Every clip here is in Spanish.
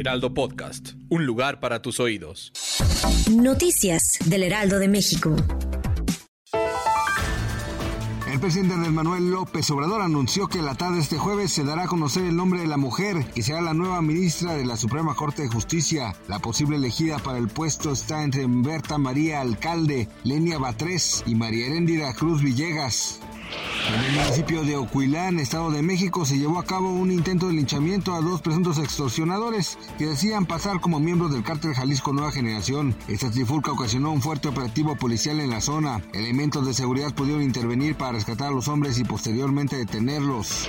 Heraldo Podcast, un lugar para tus oídos. Noticias del Heraldo de México. El presidente Andrés Manuel López Obrador anunció que la tarde de este jueves se dará a conocer el nombre de la mujer que será la nueva ministra de la Suprema Corte de Justicia. La posible elegida para el puesto está entre Berta María Alcalde, Lenia Batres y María Heréndira Cruz Villegas. El municipio de Ocuilán, Estado de México, se llevó a cabo un intento de linchamiento a dos presuntos extorsionadores que decían pasar como miembros del cártel Jalisco Nueva Generación. Esta trifulca ocasionó un fuerte operativo policial en la zona. Elementos de seguridad pudieron intervenir para rescatar a los hombres y posteriormente detenerlos.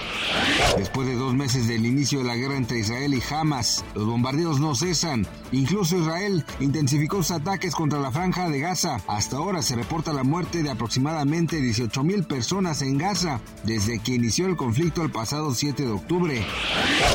Después de dos meses del inicio de la guerra entre Israel y Hamas, los bombardeos no cesan. Incluso Israel intensificó sus ataques contra la franja de Gaza. Hasta ahora se reporta la muerte de aproximadamente 18 mil personas en Gaza desde que inició el conflicto el pasado 7 de octubre.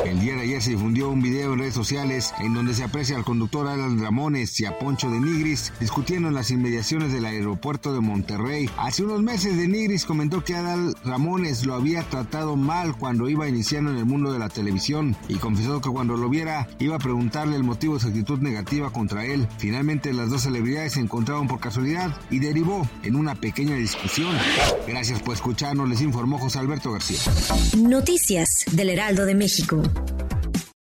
El día de ayer se difundió un video en redes sociales en donde se aprecia al conductor Alan Ramones y a Poncho de Nigris discutiendo en las inmediaciones del aeropuerto de Monterrey. Hace unos meses de Nigris comentó que Adal Ramones lo había tratado mal cuando iba iniciando en el mundo de la televisión y confesó que cuando lo viera iba a preguntarle el motivo de su actitud negativa contra él. Finalmente las dos celebridades se encontraron por casualidad y derivó en una pequeña discusión. Gracias por escucharnos, les informó José Alberto García. Noticias del Heraldo de México.